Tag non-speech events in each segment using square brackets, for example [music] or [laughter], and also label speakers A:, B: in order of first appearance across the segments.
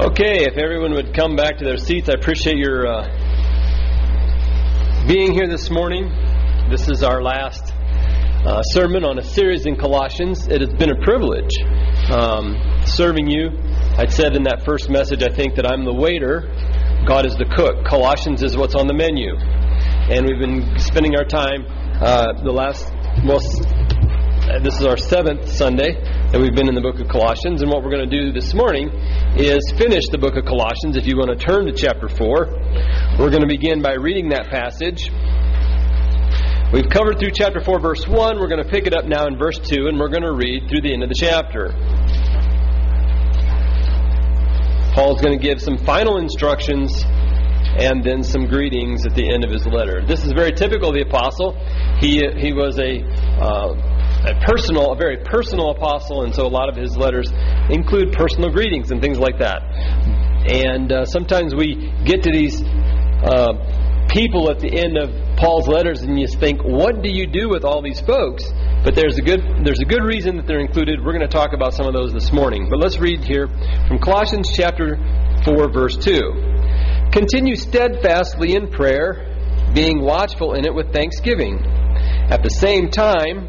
A: Okay, if everyone would come back to their seats, I appreciate your uh, being here this morning. This is our last uh, sermon on a series in Colossians. It has been a privilege um, serving you. I said in that first message, I think that I'm the waiter, God is the cook. Colossians is what's on the menu. And we've been spending our time uh, the last, well, this is our seventh Sunday that we've been in the book of Colossians. And what we're going to do this morning is finish the book of Colossians. If you want to turn to chapter 4, we're going to begin by reading that passage. We've covered through chapter 4, verse 1. We're going to pick it up now in verse 2, and we're going to read through the end of the chapter. Paul's going to give some final instructions and then some greetings at the end of his letter. This is very typical of the apostle. He, he was a. Uh, a personal, a very personal apostle, and so a lot of his letters include personal greetings and things like that. And uh, sometimes we get to these uh, people at the end of Paul's letters, and you think, what do you do with all these folks? But there's a good there's a good reason that they're included. We're going to talk about some of those this morning. But let's read here from Colossians chapter four, verse two. Continue steadfastly in prayer, being watchful in it with thanksgiving. At the same time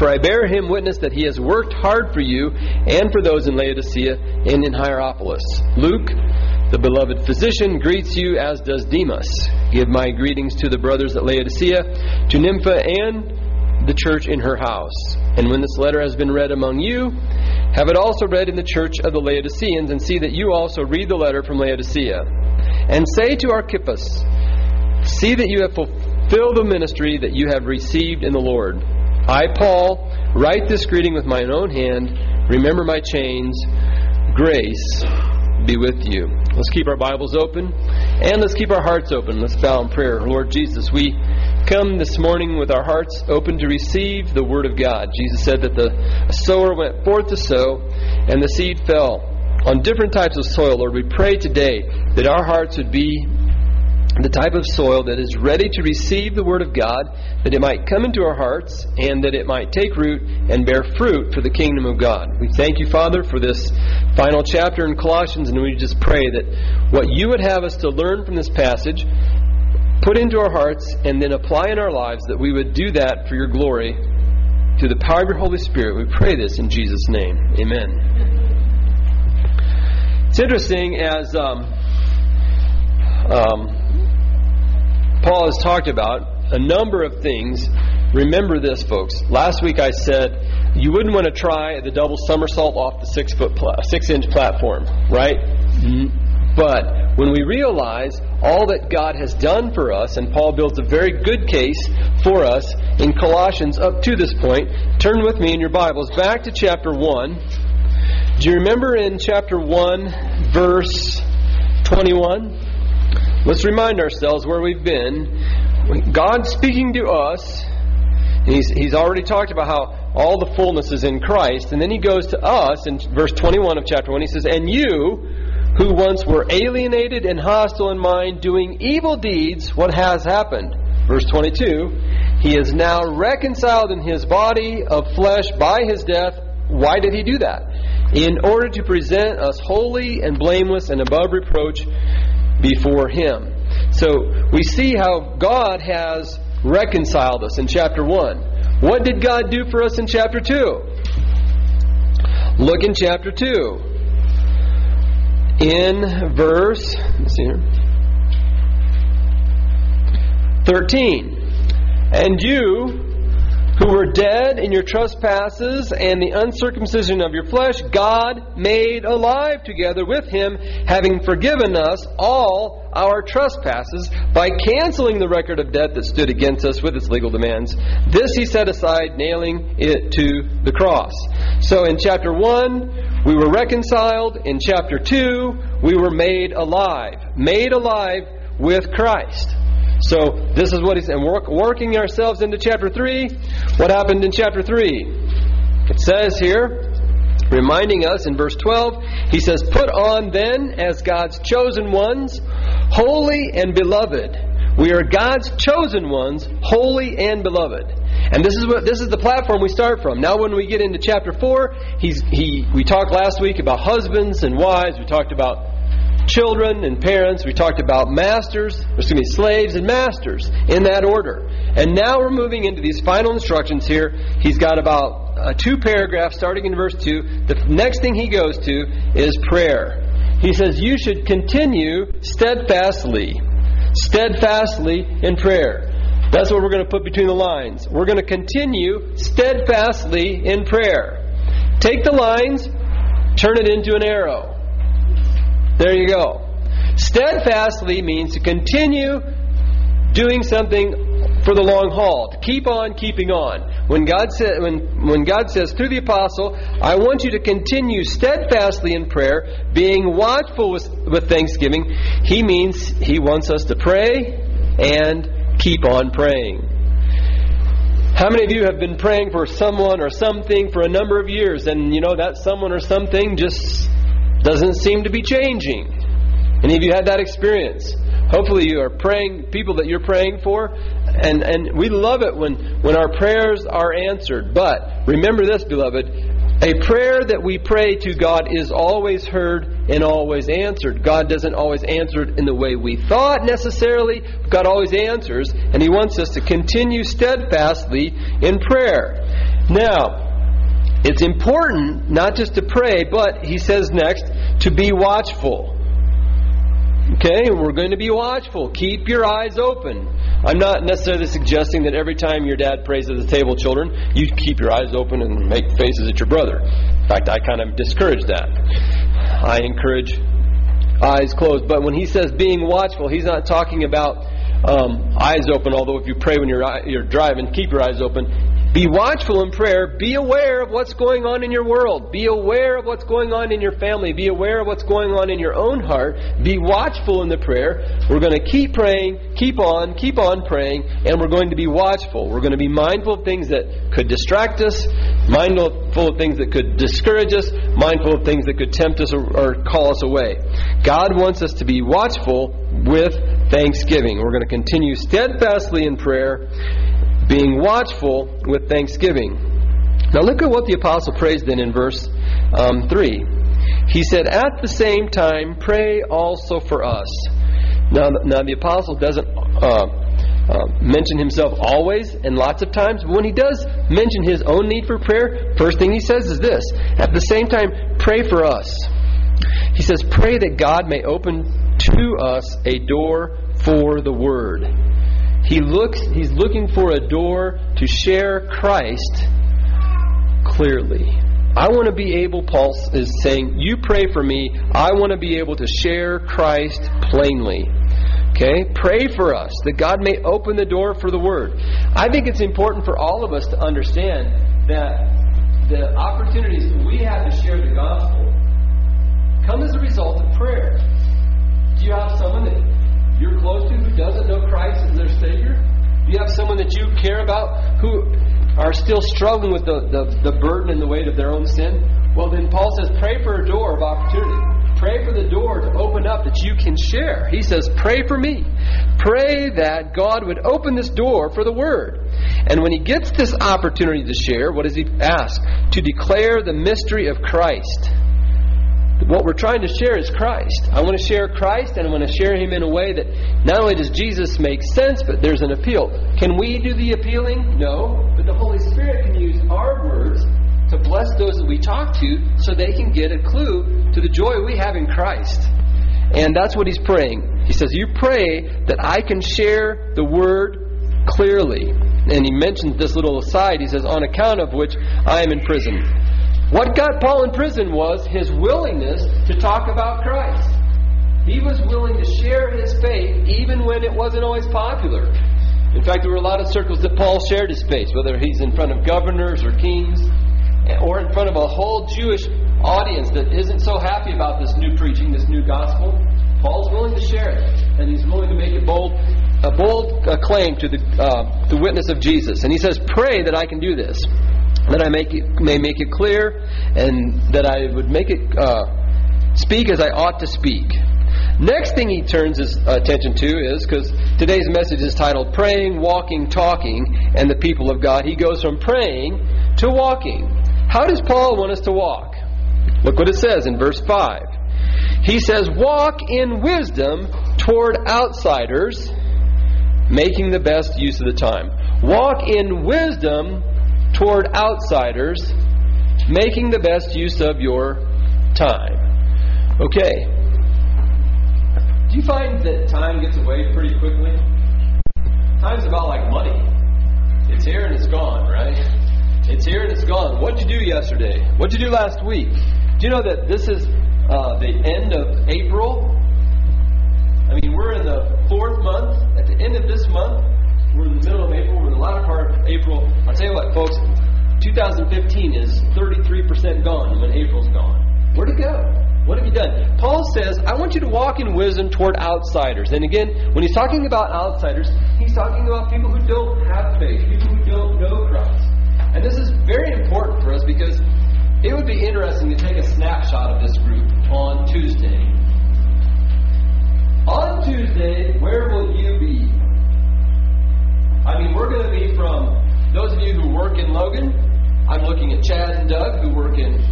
A: For I bear him witness that he has worked hard for you and for those in Laodicea and in Hierapolis. Luke, the beloved physician, greets you, as does Demas. Give my greetings to the brothers at Laodicea, to Nympha, and the church in her house. And when this letter has been read among you, have it also read in the church of the Laodiceans, and see that you also read the letter from Laodicea. And say to Archippus, See that you have fulfilled the ministry that you have received in the Lord. I, Paul, write this greeting with mine own hand. Remember my chains. Grace be with you. Let's keep our Bibles open and let's keep our hearts open. Let's bow in prayer. Lord Jesus, we come this morning with our hearts open to receive the Word of God. Jesus said that the sower went forth to sow and the seed fell on different types of soil. Lord, we pray today that our hearts would be the type of soil that is ready to receive the Word of God, that it might come into our hearts, and that it might take root and bear fruit for the kingdom of God. We thank you, Father, for this final chapter in Colossians, and we just pray that what you would have us to learn from this passage, put into our hearts, and then apply in our lives, that we would do that for your glory through the power of your Holy Spirit. We pray this in Jesus' name. Amen. It's interesting as. Um, um, Paul has talked about a number of things. Remember this, folks. Last week I said you wouldn't want to try the double somersault off the six foot, pla- six inch platform, right? Mm. But when we realize all that God has done for us, and Paul builds a very good case for us in Colossians up to this point, turn with me in your Bibles back to chapter 1. Do you remember in chapter 1, verse 21? Let's remind ourselves where we've been. God speaking to us, he's, he's already talked about how all the fullness is in Christ. And then he goes to us in verse 21 of chapter 1. He says, And you, who once were alienated and hostile in mind, doing evil deeds, what has happened? Verse 22 He is now reconciled in his body of flesh by his death. Why did he do that? In order to present us holy and blameless and above reproach before him. So we see how God has reconciled us in chapter 1. What did God do for us in chapter 2? Look in chapter 2. In verse, let's see here. 13. And you, who were dead in your trespasses and the uncircumcision of your flesh, God made alive together with him, having forgiven us all our trespasses by canceling the record of debt that stood against us with its legal demands. This he set aside, nailing it to the cross. So in chapter 1, we were reconciled. In chapter 2, we were made alive. Made alive with Christ. So this is what he's and work, working ourselves into chapter three. What happened in chapter three? It says here, reminding us in verse 12, he says, Put on then as God's chosen ones, holy and beloved. We are God's chosen ones, holy and beloved. And this is what this is the platform we start from. Now when we get into chapter 4, he's he we talked last week about husbands and wives, we talked about children and parents. We talked about masters, excuse me, slaves and masters in that order. And now we're moving into these final instructions here. He's got about uh, two paragraphs starting in verse 2. The next thing he goes to is prayer. He says, You should continue steadfastly, steadfastly in prayer. That's what we're going to put between the lines. We're going to continue steadfastly in prayer. Take the lines, turn it into an arrow. There you go. Steadfastly means to continue doing something for the long haul, to keep on keeping on. When God said, when, when God says through the apostle, I want you to continue steadfastly in prayer, being watchful with, with thanksgiving, he means he wants us to pray and keep on praying. How many of you have been praying for someone or something for a number of years, and you know that someone or something just doesn't seem to be changing. Any of you had that experience? Hopefully you are praying people that you're praying for and and we love it when when our prayers are answered. But remember this beloved, a prayer that we pray to God is always heard and always answered. God doesn't always answer it in the way we thought necessarily. God always answers, and He wants us to continue steadfastly in prayer. Now, it's important not just to pray, but he says next, to be watchful. Okay, we're going to be watchful. Keep your eyes open. I'm not necessarily suggesting that every time your dad prays at the table, children, you keep your eyes open and make faces at your brother. In fact, I kind of discourage that. I encourage eyes closed. But when he says being watchful, he's not talking about um, eyes open. Although if you pray when you're you're driving, keep your eyes open. Be watchful in prayer. Be aware of what's going on in your world. Be aware of what's going on in your family. Be aware of what's going on in your own heart. Be watchful in the prayer. We're going to keep praying, keep on, keep on praying, and we're going to be watchful. We're going to be mindful of things that could distract us, mindful of things that could discourage us, mindful of things that could tempt us or, or call us away. God wants us to be watchful with thanksgiving. We're going to continue steadfastly in prayer being watchful with thanksgiving. Now look at what the apostle prays then in verse um, 3. He said, At the same time, pray also for us. Now, now the apostle doesn't uh, uh, mention himself always and lots of times, but when he does mention his own need for prayer, first thing he says is this At the same time, pray for us. He says, Pray that God may open to us a door for the word. He looks, he's looking for a door to share Christ clearly. I want to be able, Paul is saying, you pray for me. I want to be able to share Christ plainly. Okay? Pray for us that God may open the door for the Word. I think it's important for all of us to understand that the opportunities we have to share the gospel come as a result of prayer. Do you have someone that you're close to who doesn't know Christ as their Savior? Do you have someone that you care about who are still struggling with the, the, the burden and the weight of their own sin? Well, then Paul says, pray for a door of opportunity. Pray for the door to open up that you can share. He says, Pray for me. Pray that God would open this door for the Word. And when he gets this opportunity to share, what does he ask? To declare the mystery of Christ. What we're trying to share is Christ. I want to share Christ, and I want to share Him in a way that not only does Jesus make sense, but there's an appeal. Can we do the appealing? No. But the Holy Spirit can use our words to bless those that we talk to so they can get a clue to the joy we have in Christ. And that's what he's praying. He says, You pray that I can share the word clearly. And he mentions this little aside. He says, On account of which I am in prison. What got Paul in prison was his willingness to talk about Christ. He was willing to share his faith even when it wasn't always popular. In fact, there were a lot of circles that Paul shared his faith, whether he's in front of governors or kings or in front of a whole Jewish audience that isn't so happy about this new preaching, this new gospel. Paul's willing to share it, and he's willing to make a bold, a bold uh, claim to the uh, the witness of Jesus. And he says, "Pray that I can do this." That I make it, may make it clear, and that I would make it uh, speak as I ought to speak. Next thing he turns his attention to is because today's message is titled Praying, Walking, Talking, and the People of God. He goes from praying to walking. How does Paul want us to walk? Look what it says in verse 5. He says, Walk in wisdom toward outsiders, making the best use of the time. Walk in wisdom toward outsiders, making the best use of your time. Okay. Do you find that time gets away pretty quickly? Time's about like money. It's here and it's gone, right? It's here and it's gone. What'd you do yesterday? What'd you do last week? Do you know that this is uh, the end of April? I mean, we're in the fourth month. At the end of this month, we're in the middle of April. We're in the latter part of April. I'll tell you what, folks. 2015 is 33% gone when April's gone. Where'd it go? What have you done? Paul says, I want you to walk in wisdom toward outsiders. And again, when he's talking about outsiders, he's talking about people who don't have faith, people who don't know Christ. And this is very important for us because it would be interesting to take a snapshot of this group on Tuesday. On Tuesday, where will you be? I mean, we're going to be from those of you who work in Logan. I'm looking at Chad and Doug who work in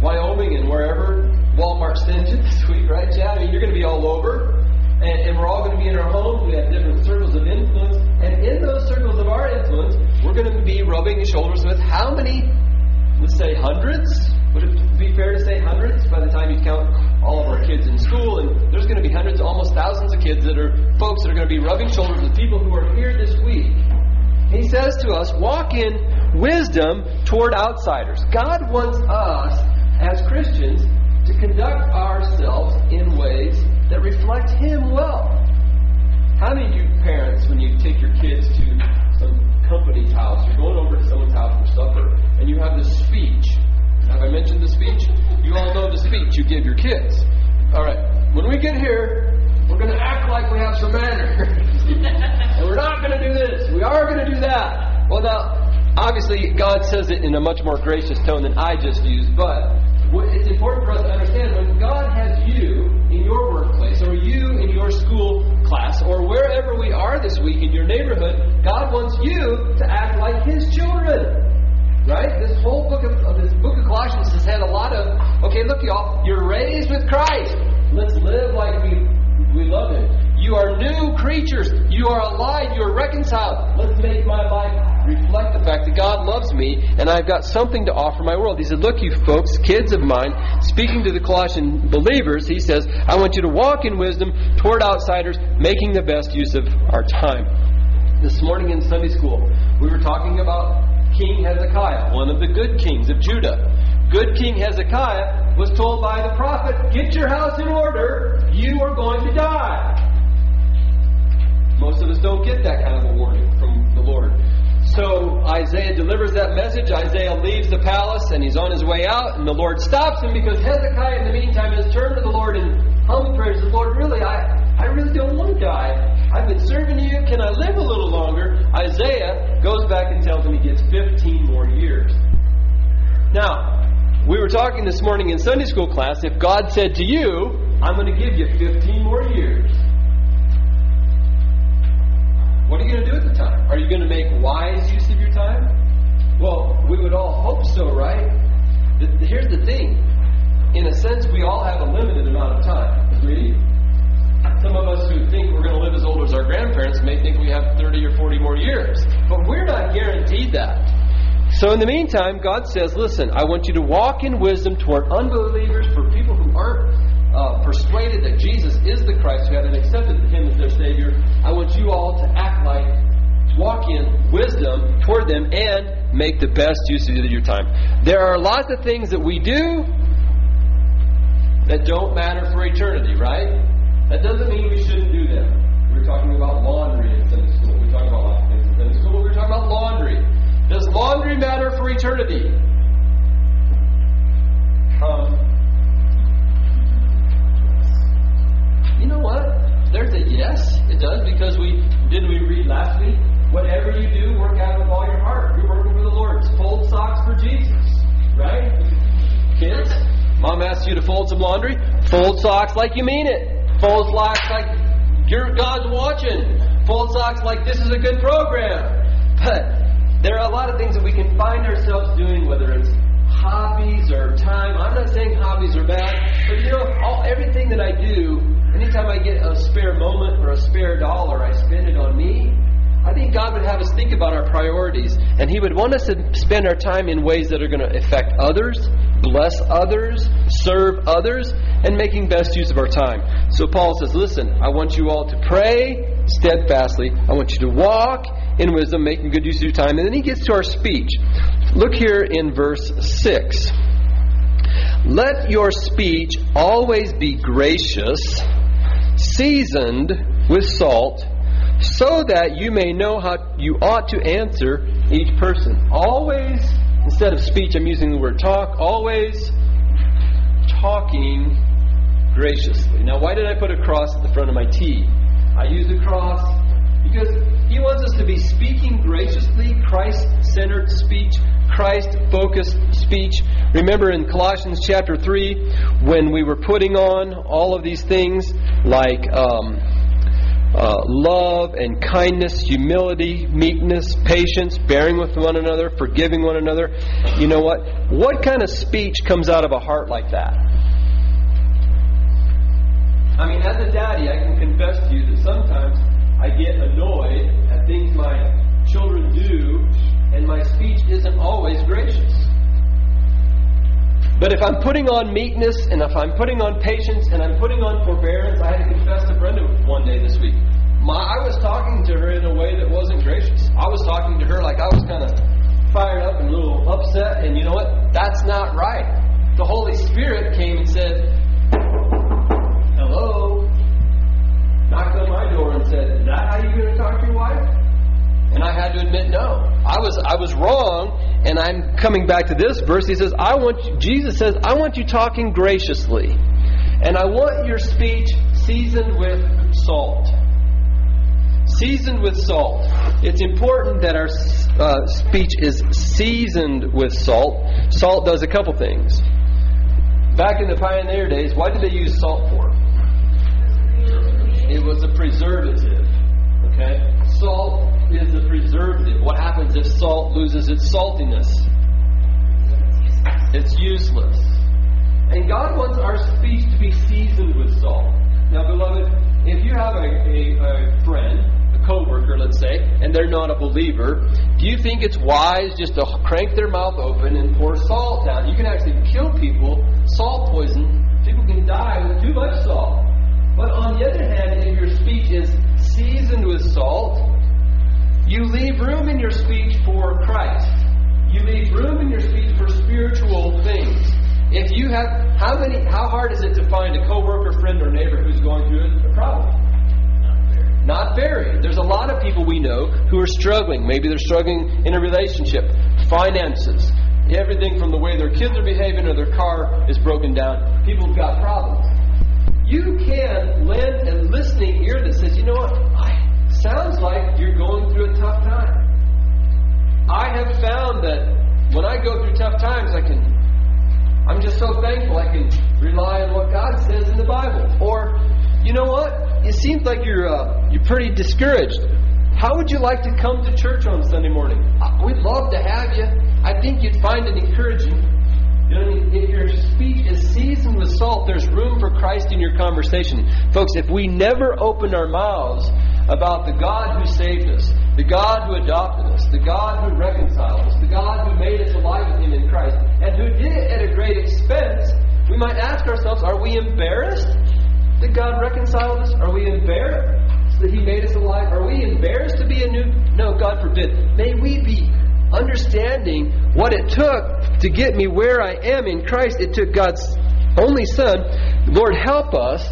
A: Wyoming and wherever. Walmart sends [laughs] this week, right, Chad? I mean, you're going to be all over. And, and we're all going to be in our homes. We have different circles of influence. And in those circles of our influence, we're going to be rubbing shoulders with how many? Let's say hundreds? Would it be fair to say hundreds by the time you count all of our kids in school? And there's going to be hundreds, almost thousands of kids that are folks that are going to be rubbing shoulders with people who are here this week. He says to us, walk in wisdom toward outsiders. God wants us as Christians to conduct ourselves in ways that reflect Him well. How many of you parents, when you take your kids to some company's house, you're going over to someone's house for supper, and you have this speech? Have I mentioned the speech? You all know the speech you give your kids. All right. When we get here, we're going to act like we have some manners. [laughs] and we're not going to do this. We are going to do that. Well, now, obviously, God says it in a much more gracious tone than I just used, but it's important for us to understand when God has you in your workplace or you in your school class or wherever we are this week in your neighborhood, God wants you to act like His children. Right? This whole book of, this book of Colossians has had a lot of okay, look y'all, you're raised with Christ. Let's live like we we love Him. You are new creatures. You are alive. You are reconciled. Let's make my life reflect the fact that God loves me and I've got something to offer my world. He said, Look, you folks, kids of mine, speaking to the Colossian believers, he says, I want you to walk in wisdom toward outsiders, making the best use of our time. This morning in Sunday school, we were talking about King Hezekiah, one of the good kings of Judah. Good King Hezekiah was told by the prophet, Get your house in order, you are going to die. Most of us don't get that kind of a warning from the Lord. So Isaiah delivers that message. Isaiah leaves the palace and he's on his way out, and the Lord stops him because Hezekiah, in the meantime, has turned to the Lord in humble prayer. Says, Lord, really, I, I really don't want to die. I've been serving you. Isaiah goes back and tells him he gets 15 more years. Now, We were talking this morning in Sunday school class. If God said to you, I'm going to give you 15 more years, what are you going to do at the time? Are you going to make wise use of your time? Well, we would all hope so, right? Here's the thing. In a sense, we all have a limited amount of time. Agreed? Some of us who think we're going to live as old as our grandparents may think we have 30 or 40 more years. But we're not guaranteed that. So, in the meantime, God says, listen, I want you to walk in wisdom toward unbelievers, for people who aren't uh, persuaded that Jesus is the Christ, who haven't accepted Him as their Savior. I want you all to act like, walk in wisdom toward them, and make the best use of your time. There are lots of things that we do that don't matter for eternity, right? That doesn't mean we shouldn't do them. We were talking about laundry in Sunday school. We talked about lots of things in Sunday school, we were talking about laundry. Does laundry matter for eternity? Um, you know what? There's a yes, it does, because we didn't we read last week? Whatever you do, work out with all your heart. You're working for the Lord. Fold socks for Jesus. Right? Kids? Mom asks you to fold some laundry. Fold socks like you mean it. Fold socks like your God's watching. Fold socks like this is a good program. But there are a lot of things that we can find ourselves doing, whether it's hobbies or time. I'm not saying hobbies are bad, but you know, all, everything that I do, anytime I get a spare moment or a spare dollar, I spend it on me. I think God would have us think about our priorities, and He would want us to spend our time in ways that are going to affect others, bless others, serve others, and making best use of our time. So Paul says, Listen, I want you all to pray steadfastly. I want you to walk in wisdom, making good use of your time. And then he gets to our speech. Look here in verse 6. Let your speech always be gracious, seasoned with salt so that you may know how you ought to answer each person. Always, instead of speech, I'm using the word talk, always talking graciously. Now, why did I put a cross at the front of my T? I use a cross because he wants us to be speaking graciously, Christ centered speech, Christ focused speech. Remember in Colossians chapter 3, when we were putting on all of these things like. Um, uh, love and kindness, humility, meekness, patience, bearing with one another, forgiving one another. You know what? What kind of speech comes out of a heart like that? I mean, as a daddy, I can confess to you that sometimes I get annoyed at things my children do, and my speech isn't always gracious. But if I'm putting on meekness and if I'm putting on patience and I'm putting on forbearance, I had to confess to Brenda one day this week. My, I was talking to her in a way that wasn't gracious. I was talking to her like I was kind of fired up and a little upset, and you know what? That's not right. The Holy Spirit came and said, Hello. Knocked on my door and said, Is that how you're going to talk to your wife? And I had to admit, no. I was I was wrong, and I'm coming back to this verse. He says, I want you, Jesus says, I want you talking graciously. And I want your speech seasoned with salt. Seasoned with salt. It's important that our uh, speech is seasoned with salt. Salt does a couple things. Back in the pioneer days, why did they use salt for? It was a preservative. Okay? Salt is a preservative. What happens if salt loses its saltiness? It's useless. And God wants our speech to be seasoned with salt. Now, beloved, if you have a, a, a friend, a coworker, let's say, and they're not a believer, do you think it's wise just to crank their mouth open and pour salt down? You can actually kill people. Salt poison. People can die with too much salt. But on the other hand, if your speech is seasoned with salt, you leave room in your speech for Christ. You leave room in your speech for spiritual things. If you have how many how hard is it to find a coworker, friend, or neighbor who's going through a problem? Not very. There's a lot of people we know who are struggling. Maybe they're struggling in a relationship, finances, everything from the way their kids are behaving or their car is broken down. People have got problems. You can lend a listening ear that says, you know what? I, sounds like you're going through a tough time. I have found that when I go through tough times, I can I'm just so thankful I can rely on what God says in the Bible. Or, you know what? It seems like you're uh, you're pretty discouraged. How would you like to come to church on Sunday morning? Uh, we'd love to have you. I think you'd find it encouraging. You know, if your speech is seasoned with salt, there's room for Christ in your conversation. Folks, if we never open our mouths about the God who saved us, the God who adopted us, the God who reconciled us, the God who made us alive with Him in Christ, and who did it at a great expense, we might ask ourselves, are we embarrassed that God reconciled us? Are we embarrassed that He made us alive? Are we embarrassed to be a new? No, God forbid. May we be understanding what it took to get me where I am in Christ. It took God's only Son. Lord, help us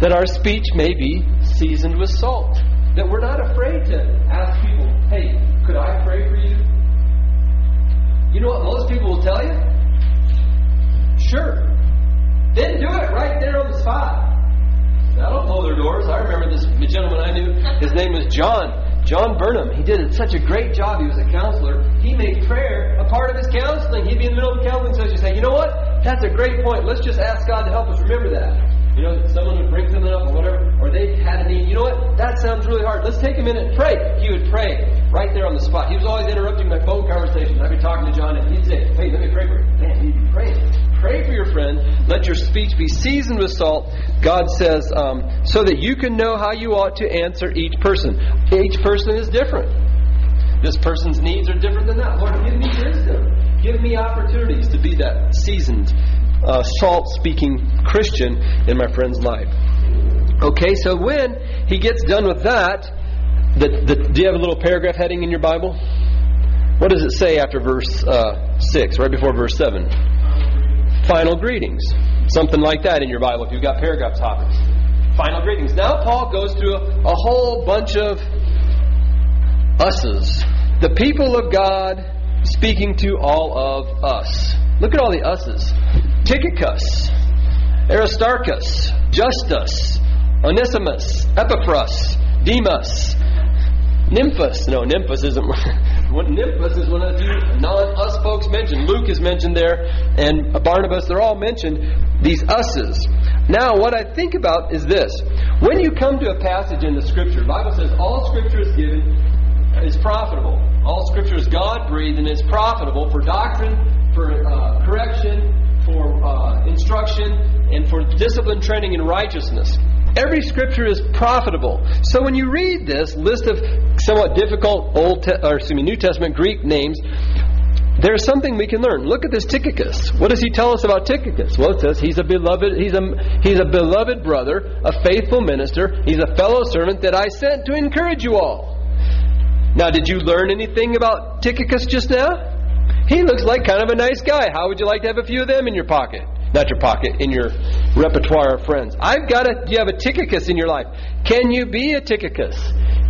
A: that our speech may be seasoned with salt. That we're not afraid to ask people, hey, could I pray for you? You know what most people will tell you? Sure. Then do it right there on the spot. I don't blow their doors. I remember this gentleman I knew. His name was John. John Burnham, he did such a great job. He was a counselor. He made prayer a part of his counseling. He'd be in the middle of the counseling session and say, you know what? That's a great point. Let's just ask God to help us remember that. You know, someone would bring something up or whatever, or they had a need. You know what? That sounds really hard. Let's take a minute and pray. He would pray right there on the spot. He was always interrupting my phone conversations. I'd be talking to John, and he'd say, hey, let me pray for you. Man, he'd be praying. Pray for your friend. Let your speech be seasoned with salt. God says, um, so that you can know how you ought to answer each person. Each person is different. This person's needs are different than that. Lord, give me wisdom. Give me opportunities to be that seasoned, uh, salt speaking Christian in my friend's life. Okay, so when he gets done with that, the, the, do you have a little paragraph heading in your Bible? What does it say after verse uh, 6, right before verse 7? Final greetings. Something like that in your Bible if you've got paragraph topics. Final greetings. Now Paul goes through a, a whole bunch of us's. The people of God speaking to all of us. Look at all the us's. Tychicus, Aristarchus, Justus, Onesimus, Epaphras, Demas, Nymphus. No, Nymphus isn't. [laughs] Nymphus is one of the non-us folks mentioned. Luke is mentioned there, and Barnabas. They're all mentioned. These us's. Now, what I think about is this: when you come to a passage in the Scripture, the Bible says all Scripture is given is profitable. All Scripture is God breathed and is profitable for doctrine, for uh, correction, for uh, instruction, and for discipline training in righteousness. Every scripture is profitable. So when you read this list of somewhat difficult Old Te- or excuse me, New Testament Greek names, there's something we can learn. Look at this Tychicus. What does he tell us about Tychicus? Well, it says he's a beloved he's a he's a beloved brother, a faithful minister, he's a fellow servant that I sent to encourage you all. Now, did you learn anything about Tychicus just now? He looks like kind of a nice guy. How would you like to have a few of them in your pocket? Not your pocket, in your repertoire of friends. I've got a, you have a Tychicus in your life. Can you be a Tychicus?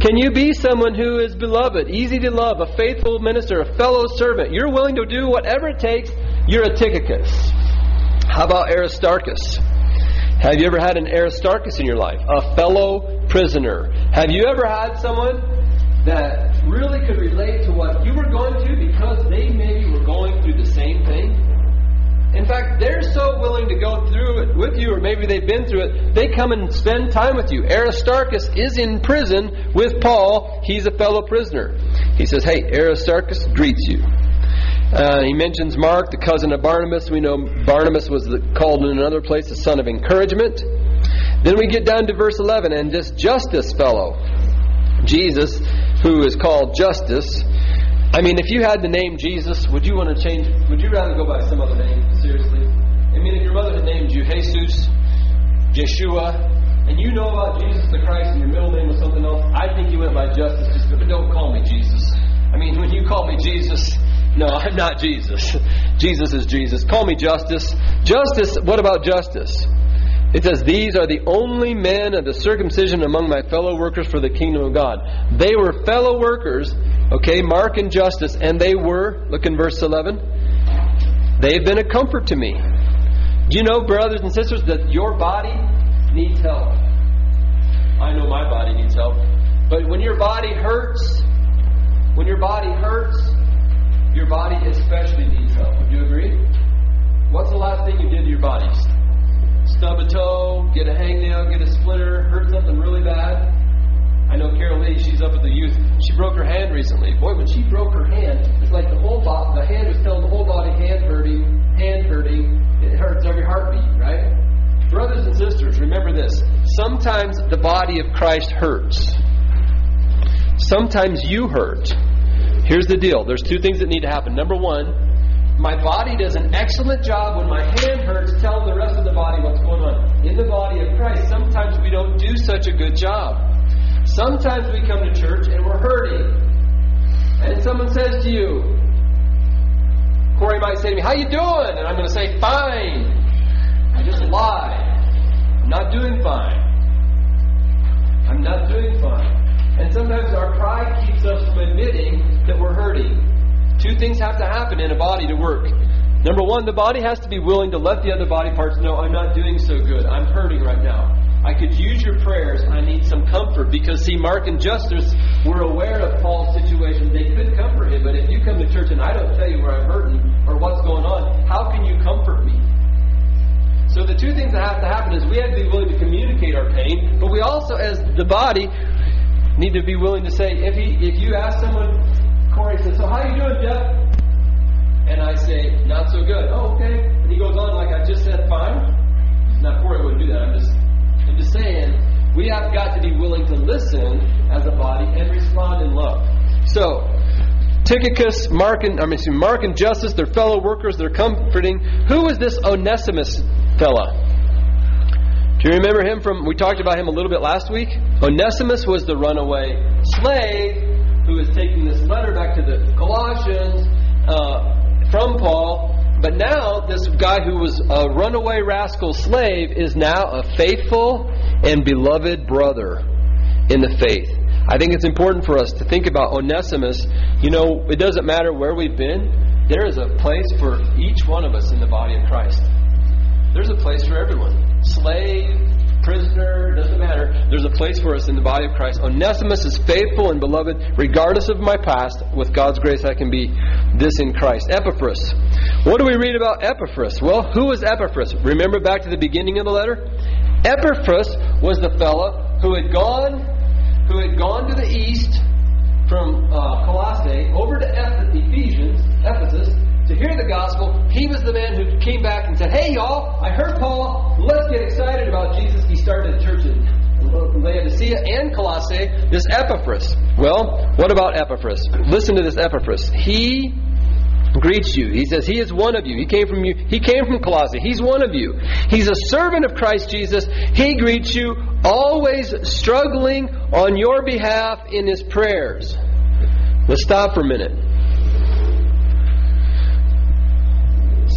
A: Can you be someone who is beloved, easy to love, a faithful minister, a fellow servant? You're willing to do whatever it takes. You're a Tychicus. How about Aristarchus? Have you ever had an Aristarchus in your life? A fellow prisoner. Have you ever had someone that really could relate to what you were going through because they maybe were going through the same thing? In fact, they're so willing to go through it with you, or maybe they've been through it, they come and spend time with you. Aristarchus is in prison with Paul. He's a fellow prisoner. He says, Hey, Aristarchus greets you. Uh, he mentions Mark, the cousin of Barnabas. We know Barnabas was the, called in another place the son of encouragement. Then we get down to verse 11, and this Justus fellow, Jesus, who is called Justice. I mean, if you had the name Jesus, would you want to change? Would you rather go by some other name? Seriously? I mean, if your mother had named you Jesus, Yeshua, and you know about Jesus the Christ, and your middle name was something else, I think you went by Justice. Just but don't call me Jesus. I mean, when you call me Jesus, no, [laughs] I'm not Jesus. Jesus is Jesus. Call me Justice. Justice. What about Justus? It says, These are the only men of the circumcision among my fellow workers for the kingdom of God. They were fellow workers, okay, Mark and Justus, and they were, look in verse 11, they've been a comfort to me. Do you know, brothers and sisters, that your body needs help? I know my body needs help. But when your body hurts, when your body hurts, your body especially needs help. Would you agree? What's the last thing you did to your body? Stub a toe, get a hangnail, get a splinter, hurt something really bad? I know Carol Lee, she's up at the youth. She broke her hand recently. Boy, when she broke her hand, it's like the whole body, the hand was telling the whole body, hand hurting, hand hurting. It hurts every heartbeat, right? Brothers and sisters, remember this. Sometimes the body of Christ hurts. Sometimes you hurt. Here's the deal there's two things that need to happen. Number one, my body does an excellent job when my hand hurts, tell the rest of the body what's going on. In the body of Christ, sometimes we don't do such a good job. Sometimes we come to church and we're hurting. And someone says to you, Corey might say to me, How you doing? And I'm going to say, Fine. I just lie. I'm not doing fine. I'm not doing fine. And sometimes our pride keeps us from admitting that we're hurting. Things have to happen in a body to work. Number one, the body has to be willing to let the other body parts know I'm not doing so good. I'm hurting right now. I could use your prayers. I need some comfort. Because, see, Mark and Justus were aware of Paul's situation. They could comfort him. But if you come to church and I don't tell you where I'm hurting or what's going on, how can you comfort me? So the two things that have to happen is we have to be willing to communicate our pain, but we also, as the body, need to be willing to say, if he, if you ask someone, Corey says, "So how you doing, Jeff?" and I say, "Not so good." Oh, okay. And he goes on like I just said, "Fine." Not Corey wouldn't do that. I'm just I'm just saying, we have got to be willing to listen as a body and respond in love. So, Tychicus, Mark and I mean, Mark and Justus, their fellow workers, they're comforting. Who is this Onesimus fella? Do you remember him from? We talked about him a little bit last week. Onesimus was the runaway slave who is taking this letter back to the Colossians uh, from Paul but now, this guy who was a runaway rascal slave is now a faithful and beloved brother in the faith. I think it's important for us to think about Onesimus. You know, it doesn't matter where we've been, there is a place for each one of us in the body of Christ. There's a place for everyone slave, prisoner, doesn't matter. There's a place for us in the body of Christ. Onesimus is faithful and beloved, regardless of my past. With God's grace, I can be this in Christ. Epaphras. What do we read about Epaphras? Well, who was Epaphras? Remember back to the beginning of the letter? Epaphras was the fellow who had gone, who had gone to the east from uh, Colossae over to Ephesians, Ephesus, to hear the gospel. He was the man who came back and said, Hey, y'all, I heard Paul. Let's get excited about Jesus. He started a church in Laodicea and Colossae, this Epaphras. Well, what about Epaphras? Listen to this Epaphras. He greets you. He says he is one of you. He came from you. He came from Colossae. He's one of you. He's a servant of Christ Jesus. He greets you, always struggling on your behalf in his prayers. Let's stop for a minute.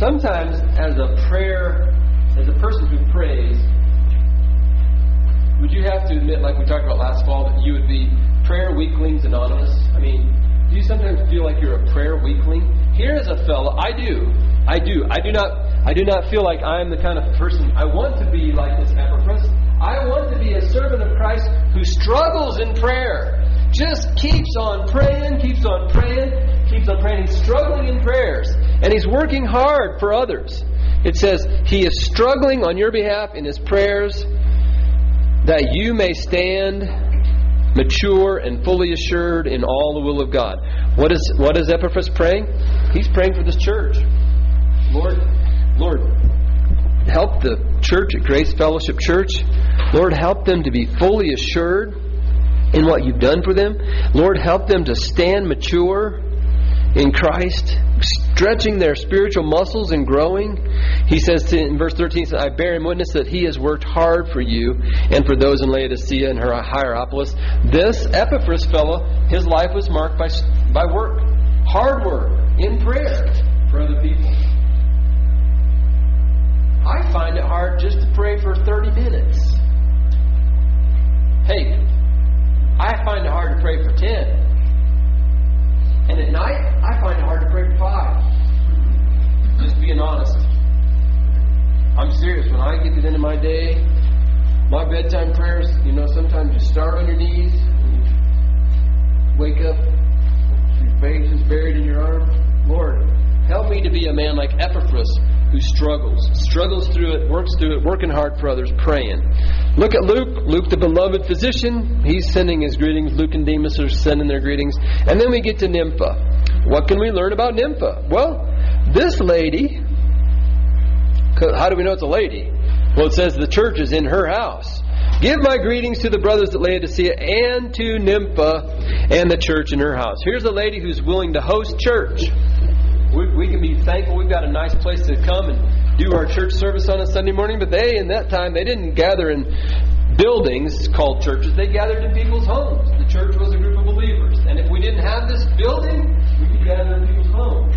A: Sometimes, as a prayer, as a person who prays, would you have to admit, like we talked about last fall, that you would be prayer weaklings anonymous? I mean, do you sometimes feel like you're a prayer weakling? Here is a fellow. I do. I do. I do not. I do not feel like I am the kind of person. I want to be like this Epaphras. I want to be a servant of Christ who struggles in prayer. Just keeps on praying, keeps on praying, keeps on praying. Struggling in prayers, and he's working hard for others. It says he is struggling on your behalf in his prayers that you may stand mature and fully assured in all the will of God. What is what is Epaphras praying? He's praying for this church. Lord, Lord, help the church at Grace Fellowship Church. Lord, help them to be fully assured in what you've done for them. Lord, help them to stand mature in Christ, stretching their spiritual muscles and growing. He says to, in verse 13, says, I bear him witness that he has worked hard for you and for those in Laodicea and her Hierapolis. This Epaphras fellow, his life was marked by, by work, hard work, in prayer for other people. I find it hard just to pray for 30 minutes. Hey, I find it hard to pray for 10. And at night, I find it hard to pray for five. Just being honest. I'm serious. When I get to the end of my day, my bedtime prayers, you know, sometimes you start on your knees, you wake up, your face is buried in your arms. Lord, help me to be a man like Epaphras who struggles, struggles through it, works through it, working hard for others, praying. Look at Luke, Luke the beloved physician. He's sending his greetings. Luke and Demas are sending their greetings. And then we get to Nympha. What can we learn about Nympha? Well, this lady, how do we know it's a lady? Well, it says the church is in her house. Give my greetings to the brothers at Laodicea and to Nympha and the church in her house. Here's a lady who's willing to host church we, we can be thankful we've got a nice place to come and do our church service on a Sunday morning. But they, in that time, they didn't gather in buildings called churches. They gathered in people's homes. The church was a group of believers. And if we didn't have this building, we could gather in people's homes.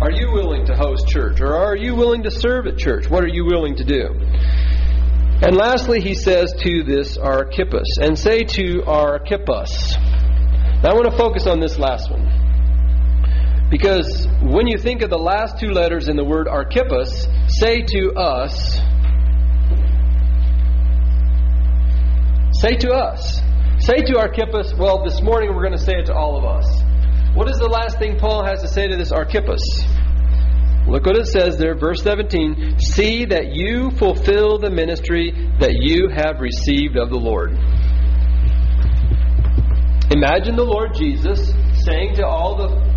A: Are you willing to host church? Or are you willing to serve at church? What are you willing to do? And lastly, he says to this Archippus, and say to Archippus. I want to focus on this last one. Because when you think of the last two letters in the word Archippus, say to us, say to us, say to Archippus, well, this morning we're going to say it to all of us. What is the last thing Paul has to say to this Archippus? Look what it says there, verse 17. See that you fulfill the ministry that you have received of the Lord. Imagine the Lord Jesus saying to all the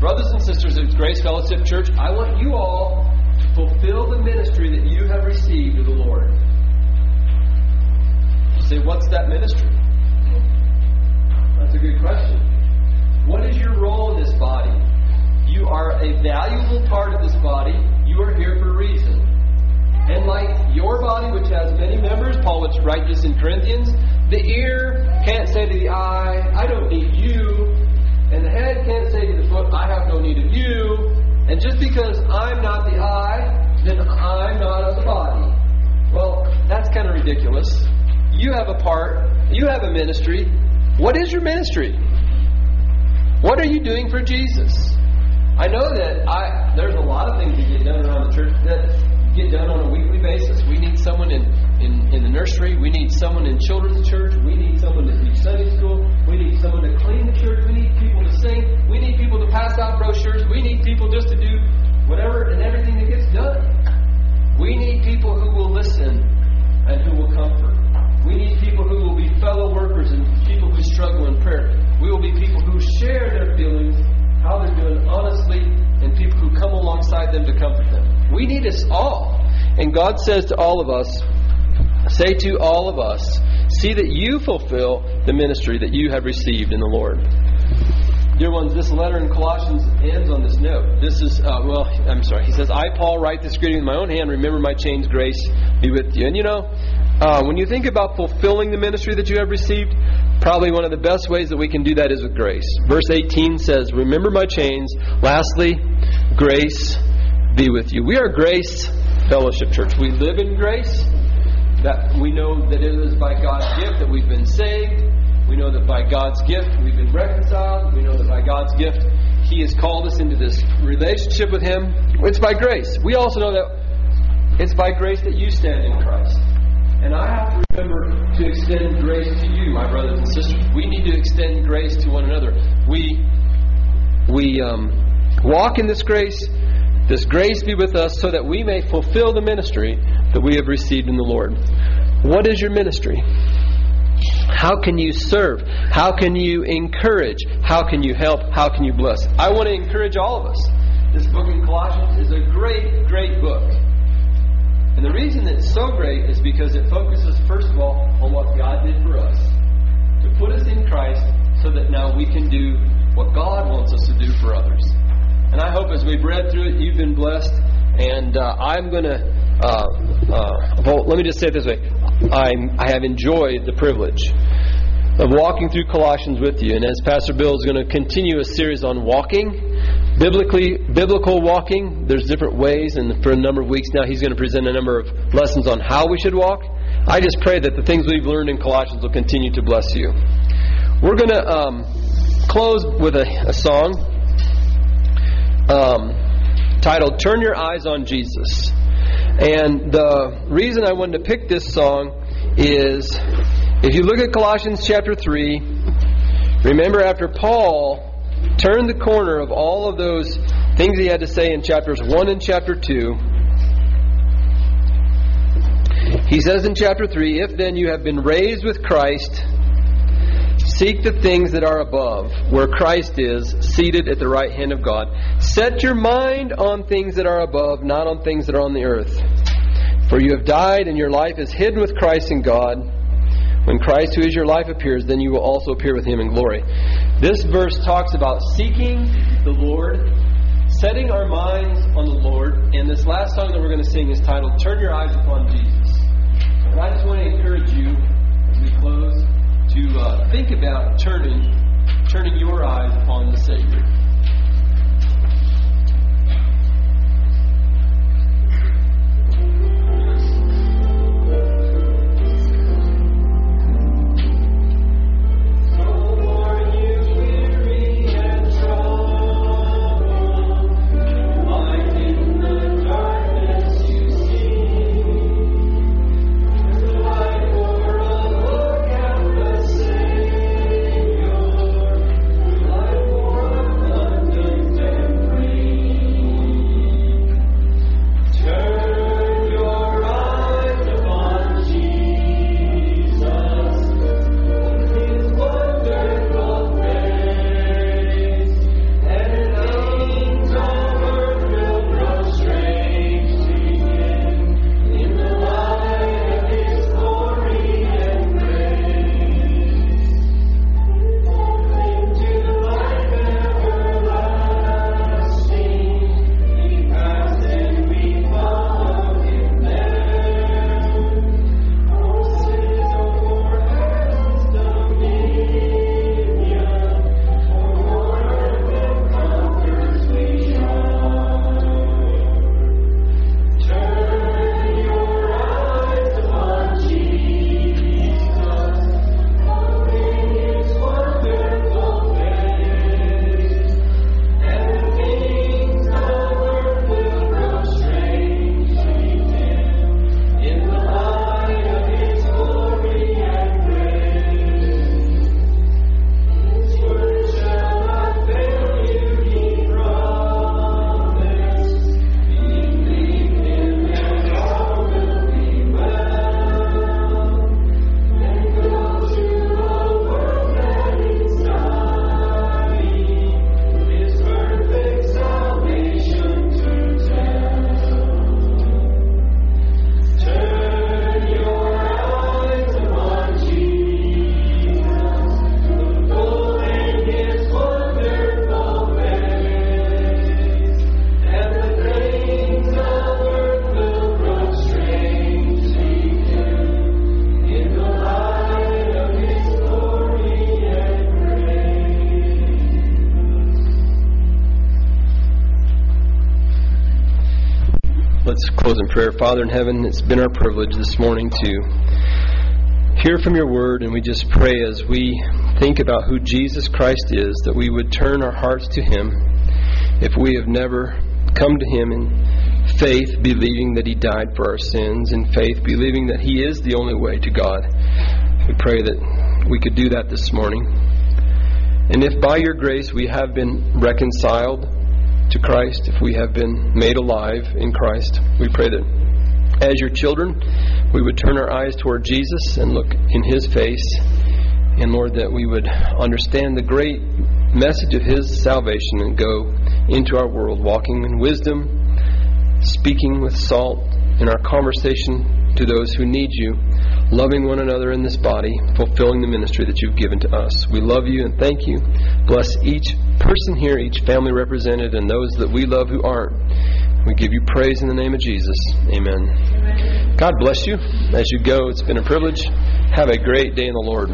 A: brothers and sisters of Grace Fellowship Church, I want you all to fulfill the ministry that you have received of the Lord. You say, what's that ministry? That's a good question. What is your role in this body? You are a valuable part of this body. You are here for a reason. And like your body, which has many members, Paul would write this in Corinthians, the ear can't say to the eye, I don't need you. And the head can't say to the foot, I have no need of you. And just because I'm not the eye, then I'm not of the body. Well, that's kind of ridiculous. You have a part, you have a ministry. What is your ministry? What are you doing for Jesus? I know that I there's a lot of things that get done around the church that get done on a weekly basis. We need someone in, in, in the nursery. We need someone in children's church. We need someone to teach Sunday school. We need someone to clean the church. We need people to sing. We need people to pass out brochures. We need people just to do whatever and everything that gets done. We need people who will listen and who will comfort. We need people who will be fellow workers and people who struggle in prayer. We will be people who share their feelings, how they're doing honestly, and people who come alongside them to comfort them. We need us all. And God says to all of us, say to all of us, see that you fulfill the ministry that you have received in the Lord. Dear ones, this letter in Colossians ends on this note. This is, uh, well, I'm sorry. He says, I, Paul, write this greeting with my own hand. Remember my chains, grace be with you. And you know, uh, when you think about fulfilling the ministry that you have received, probably one of the best ways that we can do that is with grace. Verse 18 says, Remember my chains. Lastly, grace be with you. We are Grace Fellowship Church. We live in grace. That we know that it is by God's gift that we've been saved. We know that by God's gift we've been reconciled. We know that by God's gift He has called us into this relationship with Him. It's by grace. We also know that it's by grace that you stand in Christ. And I have to remember to extend grace to you, my brothers and sisters. We need to extend grace to one another. We we um, walk in this grace this grace be with us so that we may fulfill the ministry that we have received in the Lord. What is your ministry? How can you serve? How can you encourage? How can you help? How can you bless? I want to encourage all of us. This book in Colossians is a great, great book. And the reason it's so great is because it focuses, first of all, on what God did for us. To put us in Christ so that now we can do what God wants us to do for others. And I hope as we've read through it, you've been blessed. And uh, I'm going to, uh, uh, well, let me just say it this way I'm, I have enjoyed the privilege of walking through Colossians with you. And as Pastor Bill is going to continue a series on walking, biblically biblical walking, there's different ways, and for a number of weeks now, he's going to present a number of lessons on how we should walk. I just pray that the things we've learned in Colossians will continue to bless you. We're going to um, close with a, a song um, titled Turn Your Eyes on Jesus. And the reason I wanted to pick this song is if you look at Colossians chapter 3, remember after Paul turned the corner of all of those things he had to say in chapters 1 and chapter 2. He says in chapter 3 If then you have been raised with Christ, seek the things that are above, where Christ is, seated at the right hand of God. Set your mind on things that are above, not on things that are on the earth. For you have died, and your life is hidden with Christ in God. When Christ, who is your life, appears, then you will also appear with him in glory. This verse talks about seeking the Lord, setting our minds on the Lord, and this last song that we're going to sing is titled Turn Your Eyes Upon Jesus. And I just want to encourage you, as we close, to uh, think about turning, turning your eyes upon the Savior. Let's close in prayer. Father in heaven, it's been our privilege this morning to hear from your word, and we just pray as we think about who Jesus Christ is that we would turn our hearts to him if we have never come to him in faith, believing that he died for our sins, in faith, believing that he is the only way to God. We pray that we could do that this morning. And if by your grace we have been reconciled, to Christ, if we have been made alive in Christ, we pray that as your children, we would turn our eyes toward Jesus and look in His face. And Lord, that we would understand the great message of His salvation and go into our world walking in wisdom, speaking with salt in our conversation to those who need you, loving one another in this body, fulfilling the ministry that you've given to us. We love you and thank you. Bless each person here, each family represented, and those that we love who aren't. We give you praise in the name of Jesus. Amen. Amen. God bless you as you go. It's been a privilege. Have a great day in the Lord.